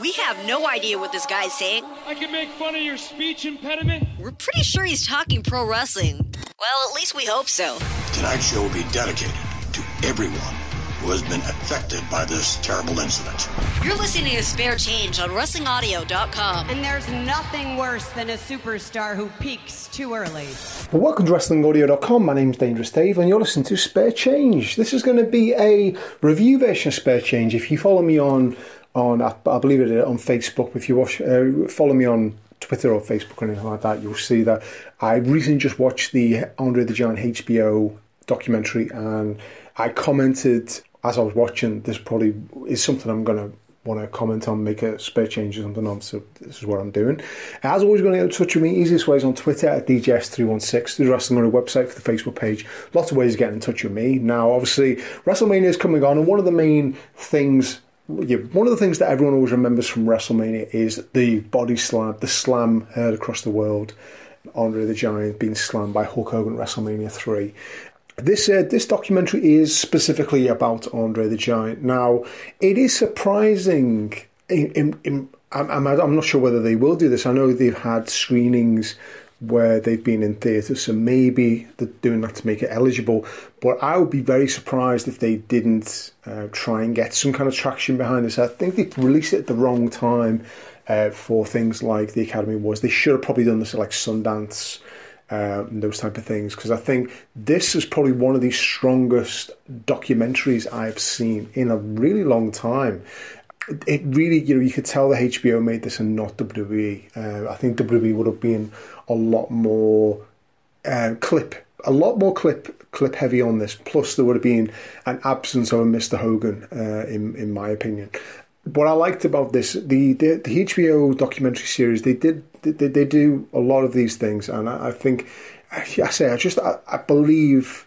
We have no idea what this guy's saying. I can make fun of your speech impediment. We're pretty sure he's talking pro wrestling. Well, at least we hope so. Tonight's show will be dedicated to everyone who has been affected by this terrible incident. You're listening to Spare Change on WrestlingAudio.com. And there's nothing worse than a superstar who peaks too early. Well, welcome to WrestlingAudio.com. My name's Dangerous Dave, and you're listening to Spare Change. This is going to be a review version of Spare Change. If you follow me on, on I, believe it on Facebook, if you watch, uh, follow me on Twitter or Facebook or anything like that, you'll see that I recently just watched the Andre the Giant HBO documentary, and I commented as I was watching. This probably is something I'm going to want to comment on, make a spare change or something on. So this is what I'm doing. As always, going to get in touch with me. Easiest ways on Twitter at DJS316, the Wrestling website for the Facebook page. Lots of ways to get in touch with me. Now, obviously, WrestleMania is coming on, and one of the main things one of the things that everyone always remembers from WrestleMania is the body slam, the slam heard across the world. Andre the Giant being slammed by Hulk Hogan at WrestleMania 3. This uh, this documentary is specifically about Andre the Giant. Now, it is surprising. In, in, in, I'm, I'm not sure whether they will do this. I know they've had screenings where they've been in theatres, so maybe they're doing that to make it eligible. But I would be very surprised if they didn't uh, try and get some kind of traction behind this. I think they released it at the wrong time uh, for things like the Academy Awards. They should have probably done this at like Sundance and those type of things because I think this is probably one of the strongest documentaries I've seen in a really long time. It really, you know, you could tell the HBO made this and not WWE. Uh, I think WWE would have been a lot more uh, clip, a lot more clip, clip heavy on this. Plus, there would have been an absence of a Mr. Hogan, uh, in in my opinion what I liked about this, the, the, the HBO documentary series, they did they, they do a lot of these things, and I, I think I say I just I, I, believe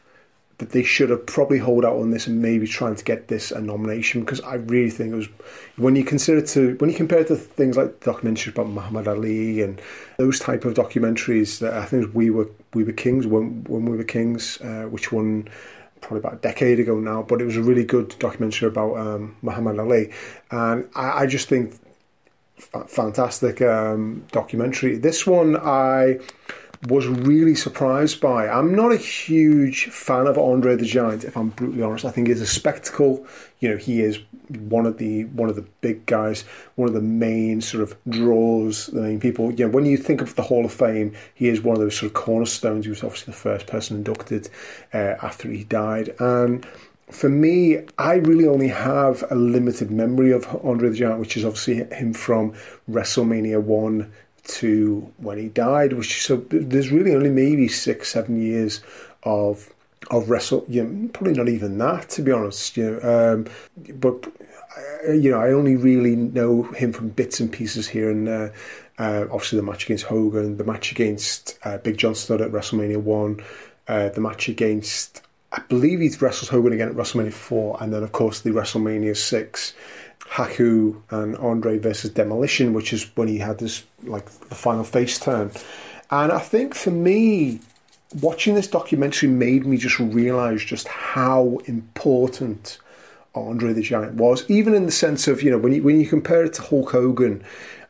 that they should have probably hold out on this and maybe trying to get this a nomination because I really think it was when you consider to when you compare it to things like documentaries about Muhammad Ali and those type of documentaries that I think we were we were kings when when we were kings, uh, which one probably about a decade ago now, but it was a really good documentary about um, Muhammad Ali, and I, I just think fantastic um, documentary. This one I was really surprised by. I'm not a huge fan of Andre the Giant, if I'm brutally honest. I think he's a spectacle. You know, he is one of the one of the big guys, one of the main sort of draws, the main people. You know, when you think of the Hall of Fame, he is one of those sort of cornerstones. He was obviously the first person inducted uh, after he died, and for me, I really only have a limited memory of Andre the Giant, which is obviously him from WrestleMania 1 to when he died, which so there's really only maybe six, seven years of of wrestle. You know, probably not even that, to be honest. You know, um, but uh, you know, I only really know him from bits and pieces here and there. Uh, obviously, the match against Hogan, the match against uh, Big John Studd at WrestleMania One, uh, the match against I believe he wrestles Hogan again at WrestleMania 4, and then, of course, the WrestleMania 6 Haku and Andre versus Demolition, which is when he had this, like, the final face turn. And I think for me, watching this documentary made me just realise just how important Andre the Giant was, even in the sense of, you know, when you, when you compare it to Hulk Hogan,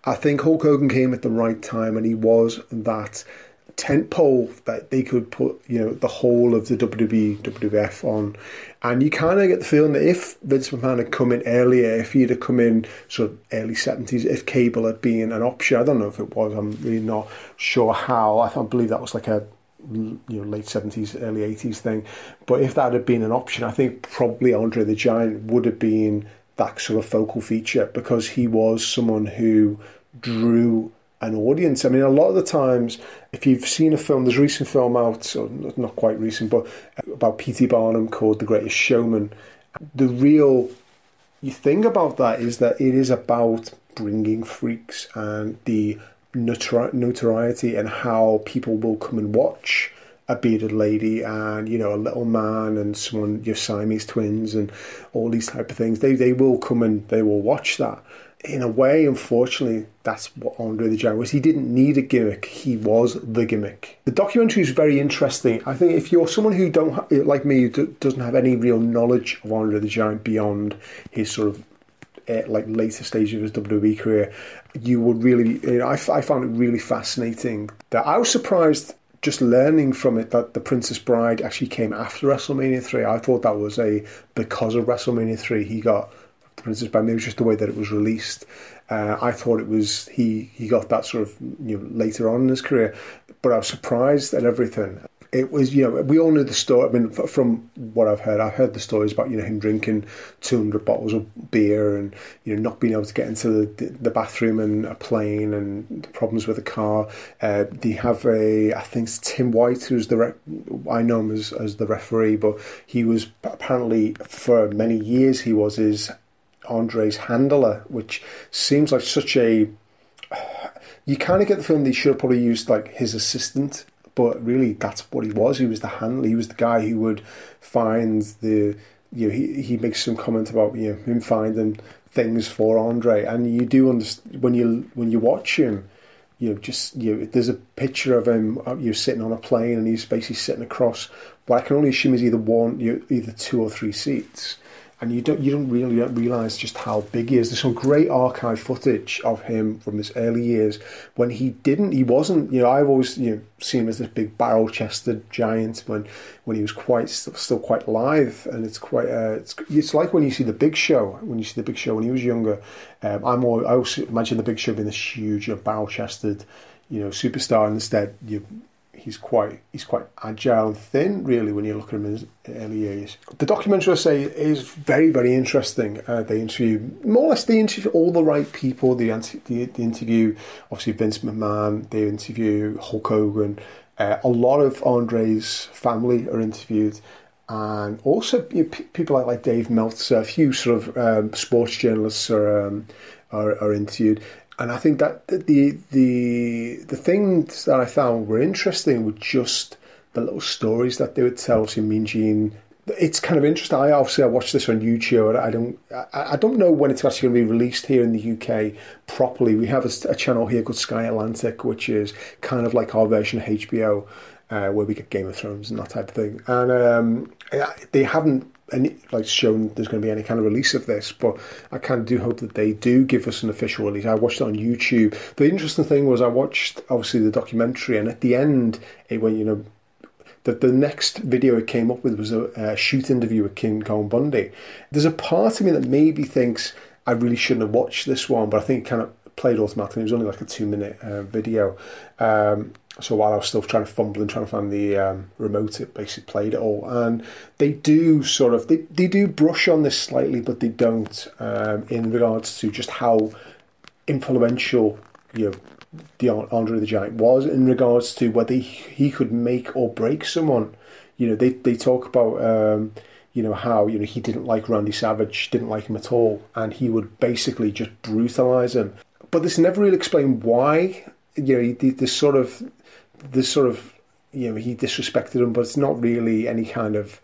I think Hulk Hogan came at the right time and he was that tent pole that they could put, you know, the whole of the WWE, WWF on. And you kind of get the feeling that if Vince McMahon had come in earlier, if he'd have come in sort of early 70s, if cable had been an option, I don't know if it was, I'm really not sure how. I, I believe that was like a you know late 70s early 80s thing but if that had been an option i think probably andre the giant would have been that sort of focal feature because he was someone who drew an audience. I mean, a lot of the times, if you've seen a film, there's a recent film out, not quite recent, but about P.T. Barnum called The Greatest Showman. The real thing about that is that it is about bringing freaks and the notoriety and how people will come and watch a bearded lady and you know a little man and someone your Siamese twins and all these type of things. They they will come and they will watch that in a way, unfortunately, that's what Andre the Giant was. He didn't need a gimmick; he was the gimmick. The documentary is very interesting. I think if you're someone who don't like me, who doesn't have any real knowledge of Andre the Giant beyond his sort of uh, like later stage of his WWE career, you would really, you know, I, I found it really fascinating. That I was surprised just learning from it that the Princess Bride actually came after WrestleMania three. I thought that was a because of WrestleMania three he got Princess Bride. Maybe just the way that it was released. Uh, I thought it was he he got that sort of you know later on in his career, but I was surprised at everything it was you know we all knew the story. I mean, from what I've heard, I've heard the stories about you know him drinking two hundred bottles of beer and you know not being able to get into the, the bathroom and a plane and problems with the car. Uh, they have a I think it's Tim White who's the re- I know him as as the referee, but he was apparently for many years he was his Andre's handler, which seems like such a you kind of get the feeling they should have probably used like his assistant but really that's what he was. He was the handler. He was the guy who would find the. You know, he he makes some comment about you know him finding things for Andre, and you do understand when you when you watch him. You know, just you know, there's a picture of him. Uh, you are sitting on a plane, and he's basically sitting across what I can only assume is either one, you know, either two or three seats and you don't you don't really realise just how big he is. There's some great archive footage of him from his early years when he didn't, he wasn't. You know, I've always you know seen him as this big barrel-chested giant when when he was quite still quite lithe, and it's quite uh, it's it's like when you see the Big Show when you see the Big Show when he was younger. Um, I'm more I also imagine the Big Show being this huge, you know, barrel-chested, you know, superstar. And instead, you he's quite he's quite agile and thin, really, when you look at him in his early years. The documentary, I say, is very very interesting. Uh, they interview more or less they interview all the right people. They, they, they interview obviously Vince McMahon. They interview Hulk Hogan. Uh, a lot of Andre's family are interviewed. And also you know, p- people like, like Dave Meltzer, a few sort of um, sports journalists are, um, are, are interviewed and I think that the the the things that I found were interesting were just the little stories that they would tell. So Gene, it's kind of interesting. I obviously I watched this on YouTube. I don't I, I don't know when it's actually going to be released here in the UK properly. We have a, a channel here called Sky Atlantic, which is kind of like our version of HBO. Uh, where we get Game of Thrones and that type of thing, and um, they haven't any like shown there's going to be any kind of release of this, but I kind of do hope that they do give us an official release. I watched it on YouTube. The interesting thing was I watched obviously the documentary, and at the end it went, you know, that the next video it came up with was a, a shoot interview with King Kong Bundy. There's a part of me that maybe thinks I really shouldn't have watched this one, but I think it kind of played automatically. It was only like a two minute uh, video. Um, so while I was still trying to fumble and trying to find the um, remote, it basically played it all. And they do sort of they, they do brush on this slightly, but they don't um, in regards to just how influential you know the Andre the Giant was in regards to whether he, could make or break someone. You know, they they talk about um, you know how you know he didn't like Randy Savage, didn't like him at all, and he would basically just brutalize him. But this never really explained why. You know, this sort of this sort of you know he disrespected him, but it's not really any kind of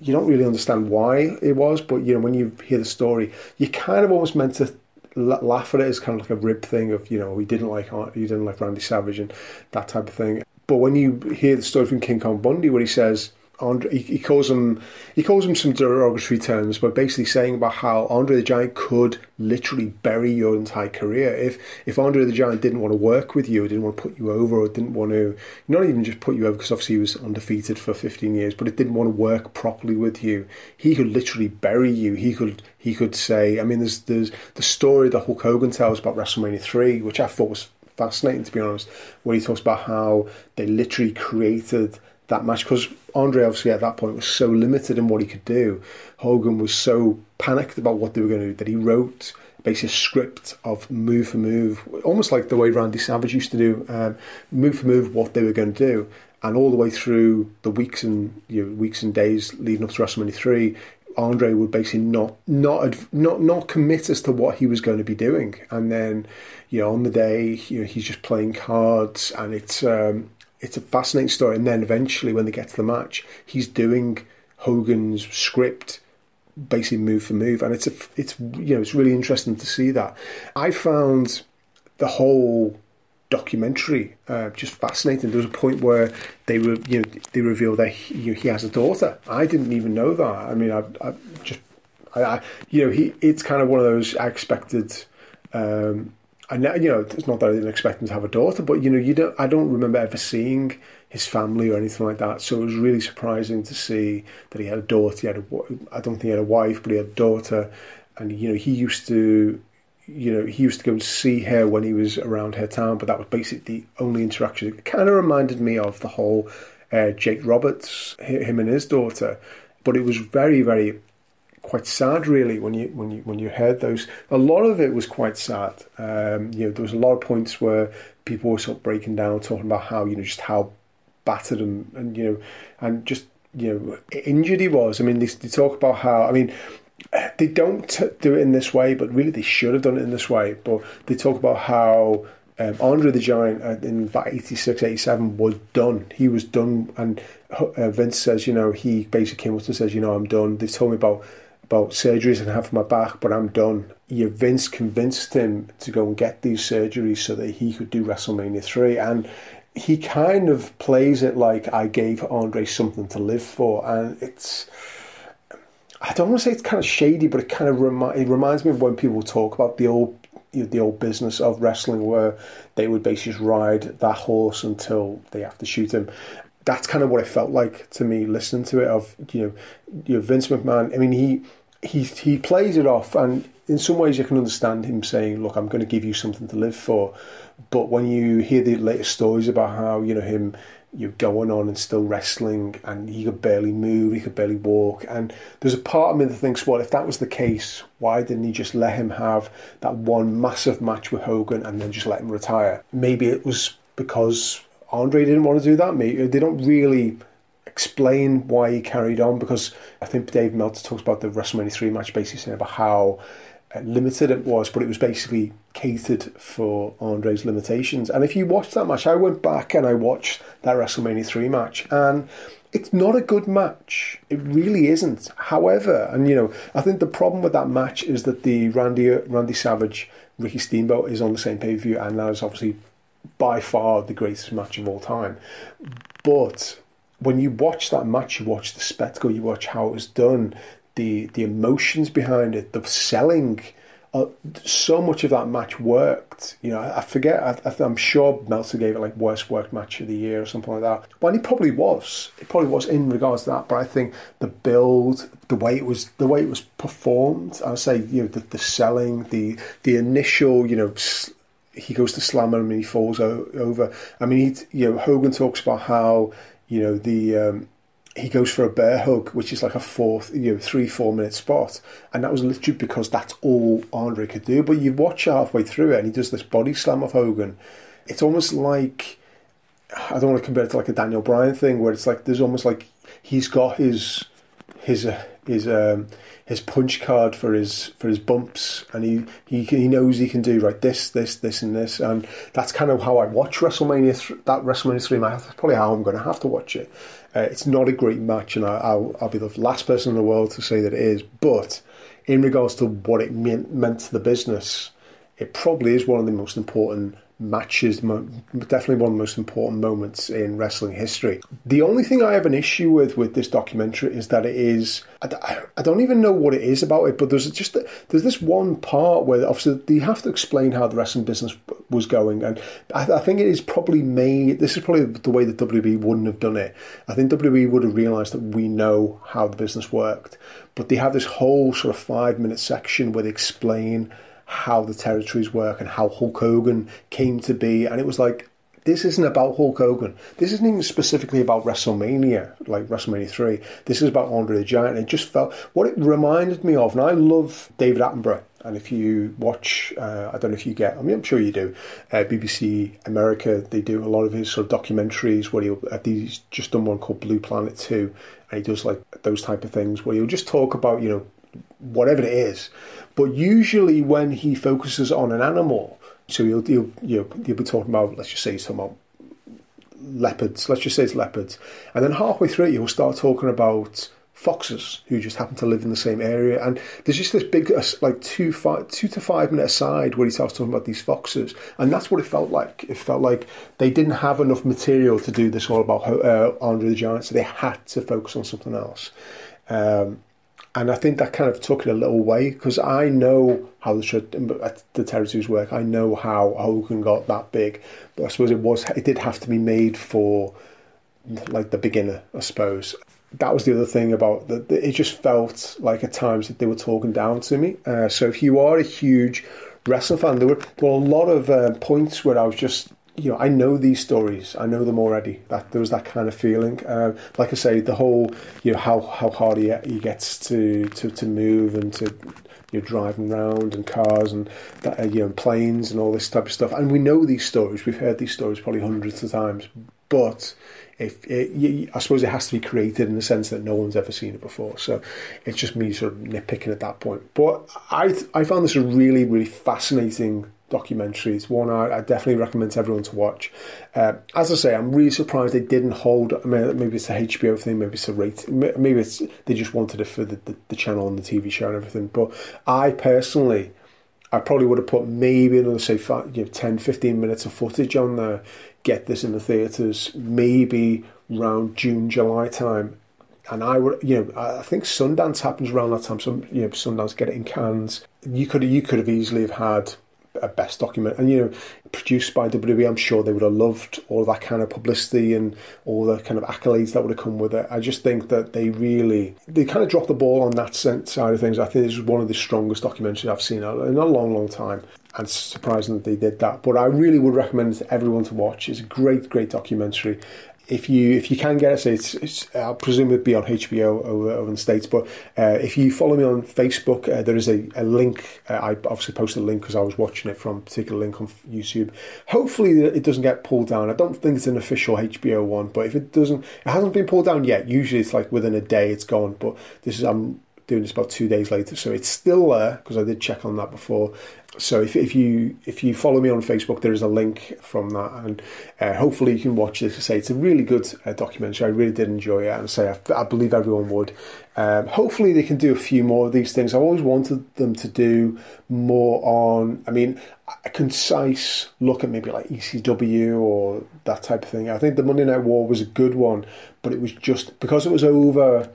you don't really understand why it was. But you know when you hear the story, you kind of almost meant to laugh at it as kind of like a rib thing of you know he didn't like he didn't like Randy Savage and that type of thing. But when you hear the story from King Kong Bundy, where he says Andre, he, he, calls him he calls him some derogatory terms, but basically saying about how Andre the Giant could literally bury your entire career if if Andre the Giant didn't want to work with you, didn't want to put you over, or didn't want to not even just put you over because obviously he was undefeated for 15 years, but it didn't want to work properly with you. He could literally bury you. He could he could say, I mean, there's there's the story that Hulk Hogan tells about WrestleMania three, which I thought was fascinating to be honest, where he talks about how they literally created that match because Andre obviously at that point was so limited in what he could do. Hogan was so panicked about what they were going to do that he wrote basically a script of move for move, almost like the way Randy Savage used to do, um, move for move what they were going to do, and all the way through the weeks and you know, weeks and days leading up to WrestleMania three. Andre would basically not not not not commit as to what he was going to be doing, and then you know on the day you know he's just playing cards, and it's um, it's a fascinating story. And then eventually, when they get to the match, he's doing Hogan's script basically move for move, and it's a, it's you know it's really interesting to see that. I found the whole documentary uh, just fascinating. There was a point where they were you know they reveal that he, he has a daughter. I didn't even know that. I mean, I, I just I, I, you know, he it's kind of one of those I expected. Um, and you know, it's not that I didn't expect him to have a daughter, but you know, you don't. I don't remember ever seeing his family or anything like that. So it was really surprising to see that he had a daughter. He had a, I don't think he had a wife, but he had a daughter, and you know, he used to. You know, he used to go and see her when he was around her town, but that was basically the only interaction. It kind of reminded me of the whole uh, Jake Roberts, him and his daughter, but it was very, very quite sad really when you when you when you heard those. A lot of it was quite sad. Um, you know, there was a lot of points where people were sort of breaking down, talking about how you know just how battered and, and you know and just you know injured he was. I mean, they, they talk about how I mean they don't do it in this way, but really they should have done it in this way. But they talk about how um, Andre the Giant uh, in about 86, 87 was done. He was done, and uh, Vince says, you know, he basically came up and says, you know, I'm done. They've told me about about surgeries I have my back, but I'm done. Yeah, Vince convinced him to go and get these surgeries so that he could do WrestleMania 3. And he kind of plays it like I gave Andre something to live for. And it's, I don't want to say it's kind of shady, but it kind of remi- it reminds me of when people talk about the old the old business of wrestling where they would basically just ride that horse until they have to shoot him that's kind of what it felt like to me listening to it of you know you know Vince McMahon I mean he he he plays it off, and in some ways you can understand him saying, "Look, I'm going to give you something to live for." But when you hear the latest stories about how you know him, you're going on and still wrestling, and he could barely move, he could barely walk, and there's a part of me that thinks, well, if that was the case, why didn't he just let him have that one massive match with Hogan and then just let him retire? Maybe it was because Andre didn't want to do that. Maybe they don't really explain why he carried on because I think Dave Meltzer talks about the WrestleMania 3 match basically saying about how uh, limited it was, but it was basically catered for Andre's limitations. And if you watch that match, I went back and I watched that WrestleMania 3 match and it's not a good match. It really isn't. However, and you know, I think the problem with that match is that the Randy Randy Savage Ricky Steamboat is on the same pay per view, and that is obviously by far the greatest match of all time. But when you watch that match, you watch the spectacle, you watch how it was done, the the emotions behind it, the selling. Uh, so much of that match worked. You know, I, forget. I, am sure Meltzer gave it like worst worked match of the year or something like that. But it probably was. It probably was in regards to that. But I think the build, the way it was, the way it was performed. I would say, you know, the, the selling, the the initial, you know. he goes to slam him and he falls over. I mean, he, you know, Hogan talks about how you know the um, he goes for a bear hug, which is like a fourth, you know, three four minute spot, and that was literally because that's all Andre could do. But you watch halfway through it, and he does this body slam of Hogan. It's almost like I don't want to compare it to like a Daniel Bryan thing, where it's like there's almost like he's got his his uh, his um, his punch card for his for his bumps, and he, he he knows he can do right this this this and this, and that's kind of how I watch WrestleMania. Th- that WrestleMania three match. That's probably how I'm going to have to watch it. Uh, it's not a great match, and I, will I'll be the last person in the world to say that it is. But in regards to what it meant, meant to the business, it probably is one of the most important matches, definitely one of the most important moments in wrestling history. The only thing I have an issue with with this documentary is that it is I, don't even know what it is about it, but there's just there's this one part where obviously you have to explain how the wrestling business was going, and I, I think it is probably made. This is probably the way that WWE wouldn't have done it. I think WWE would have realised that we know how the business worked, but they have this whole sort of five minute section where they explain how the territories work and how Hulk Hogan came to be. And it was like, this isn't about Hulk Hogan. This isn't even specifically about WrestleMania, like WrestleMania 3. This is about Andre the Giant. It just felt what it reminded me of. And I love David Attenborough. And if you watch, uh, I don't know if you get, I mean, I'm sure you do, uh, BBC America, they do a lot of his sort of documentaries where he'll, uh, he's just done one called Blue Planet 2. And he does like those type of things where he'll just talk about, you know, whatever it is. But usually when he focuses on an animal, so he'll, he'll, you know, he'll be talking about, let's just say he's talking about leopards, let's just say it's leopards. And then halfway through he'll start talking about foxes who just happen to live in the same area. And there's just this big, uh, like two, five, two to five minute aside where he starts talking about these foxes. And that's what it felt like. It felt like they didn't have enough material to do this all about uh, Andre the Giant, so they had to focus on something else. Um, and I think that kind of took it a little way because I know how the, the territories work. I know how Hogan got that big, but I suppose it was it did have to be made for like the beginner, I suppose. That was the other thing about that. It just felt like at times that they were talking down to me. Uh, so if you are a huge wrestling fan, there were, there were a lot of uh, points where I was just you know, I know these stories. I know them already. That there was that kind of feeling. Um, like I say, the whole, you know, how how hard he, he gets to, to, to move and to you know, driving around and cars and that, uh, you know planes and all this type of stuff. And we know these stories. We've heard these stories probably hundreds of times. But if it, I suppose it has to be created in the sense that no one's ever seen it before. So it's just me sort of nitpicking at that point. But I I found this a really really fascinating documentary. It's one I, I definitely recommend everyone to watch. Uh, as I say, I'm really surprised they didn't hold. I mean, maybe it's a HBO thing, maybe it's a rate, maybe it's they just wanted it for the, the, the channel and the TV show and everything. But I personally. I probably would have put maybe another say five, you know, 10, 15 minutes of footage on there, get this in the theatres, maybe around June, July time. And I would, you know, I think Sundance happens around that time. Some, you know, Sundance get it in Cannes. You could, you could have easily have had a best document and you know produced by WWE I'm sure they would have loved all that kind of publicity and all the kind of accolades that would have come with it. I just think that they really they kind of dropped the ball on that side of things. I think this is one of the strongest documentaries I've seen in a long long time and surprising that they did that. But I really would recommend everyone to watch. It's a great great documentary if you if you can get it, it's, it's I presume it'd be on HBO over, over in the states. But uh, if you follow me on Facebook, uh, there is a, a link. Uh, I obviously posted a link because I was watching it from a particular link on YouTube. Hopefully, it doesn't get pulled down. I don't think it's an official HBO one, but if it doesn't, it hasn't been pulled down yet. Usually, it's like within a day it's gone. But this is I'm doing this about two days later, so it's still there because I did check on that before so if, if you if you follow me on Facebook, there is a link from that, and uh, hopefully you can watch this. I say it's a really good uh, documentary. I really did enjoy it, and I say I, I believe everyone would. Um, hopefully they can do a few more of these things. I've always wanted them to do more on. I mean, a concise look at maybe like ECW or that type of thing. I think the Monday Night War was a good one, but it was just because it was over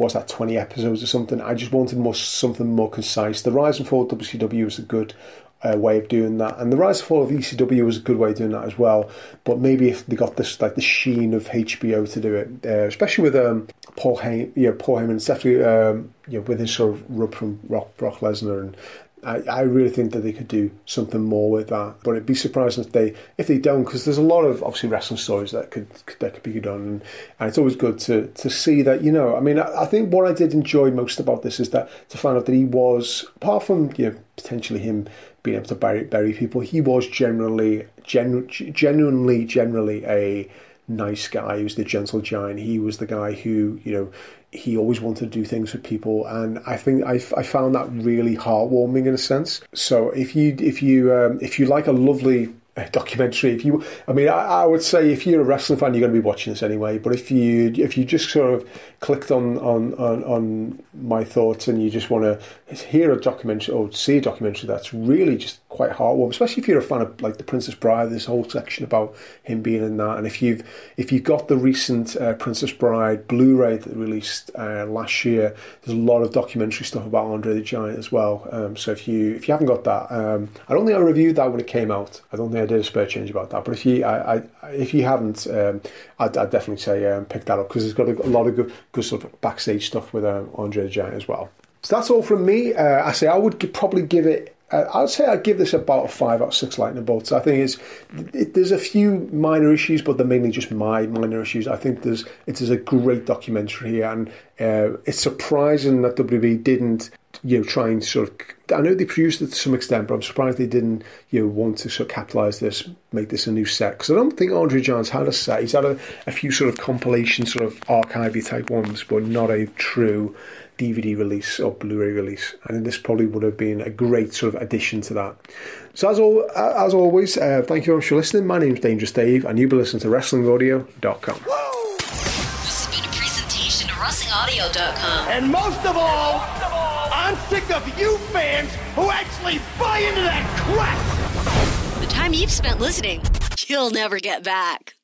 what's that, 20 episodes or something. I just wanted more something more concise. The Rise and Fall of WCW was a good uh, way of doing that, and the Rise and Fall of ECW was a good way of doing that as well. But maybe if they got this like the sheen of HBO to do it, uh, especially with um, Paul Heyman, know, Paul Heyman, especially um, you know, with his sort of rub from Brock, Brock Lesnar and I, I really think that they could do something more with that. But it'd be surprising if they if they don't, because there's a lot of obviously wrestling stories that could that could be done, and, and it's always good to to see that you know. I mean, I, I, think what I did enjoy most about this is that to find out that he was apart from you know potentially him being able to bury bury people, he was generally genu- genuinely generally a nice guy. He was the gentle giant. He was the guy who you know he always wanted to do things for people, and I think I, I found that really heartwarming in a sense. So if you if you um, if you like a lovely documentary. If you, I mean, I, I, would say if you're a wrestling fan, you're going to be watching this anyway. But if you if you just sort of clicked on on on, on my thoughts and you just want to hear a documentary or see a documentary that's really just quite heartwarming, especially if you're a fan of like the Princess Bride, this whole section about him being in that, and if you've if you got the recent uh, Princess Bride Blu-ray that released uh, last year, there's a lot of documentary stuff about Andre the Giant as well. Um, so if you if you haven't got that, um, I don't think I reviewed that when it came out. I don't think I did a spare change about that. But if you I, I if you haven't, um, I'd, I'd, definitely say um, pick that up because it's got a, lot of good, good sort of backstage stuff with um, Andre the Giant as well. So that's all from me. Uh, I say I would probably give it I'd say I'd give this about a five out of six lightning bolts. I think it's it, there's a few minor issues, but they're mainly just my minor issues. I think there's it is a great documentary and uh, it's surprising that WWE didn't you know trying to sort of. I know they produced it to some extent, but I'm surprised they didn't you know want to sort of capitalise this, make this a new set because I don't think Andre Giant's had a set. He's had a, a few sort of compilation sort of archivey type ones, but not a true DVD release or Blu-ray release, and this probably would have been a great sort of addition to that. So as all as always, uh, thank you very much for listening. My name's Dangerous Dave, and you've been listening to WrestlingAudio.com. Whoa! This has been a presentation of WrestlingAudio.com, and most of all, sick of you fans who actually buy into that crap. The time you've spent listening, you'll never get back.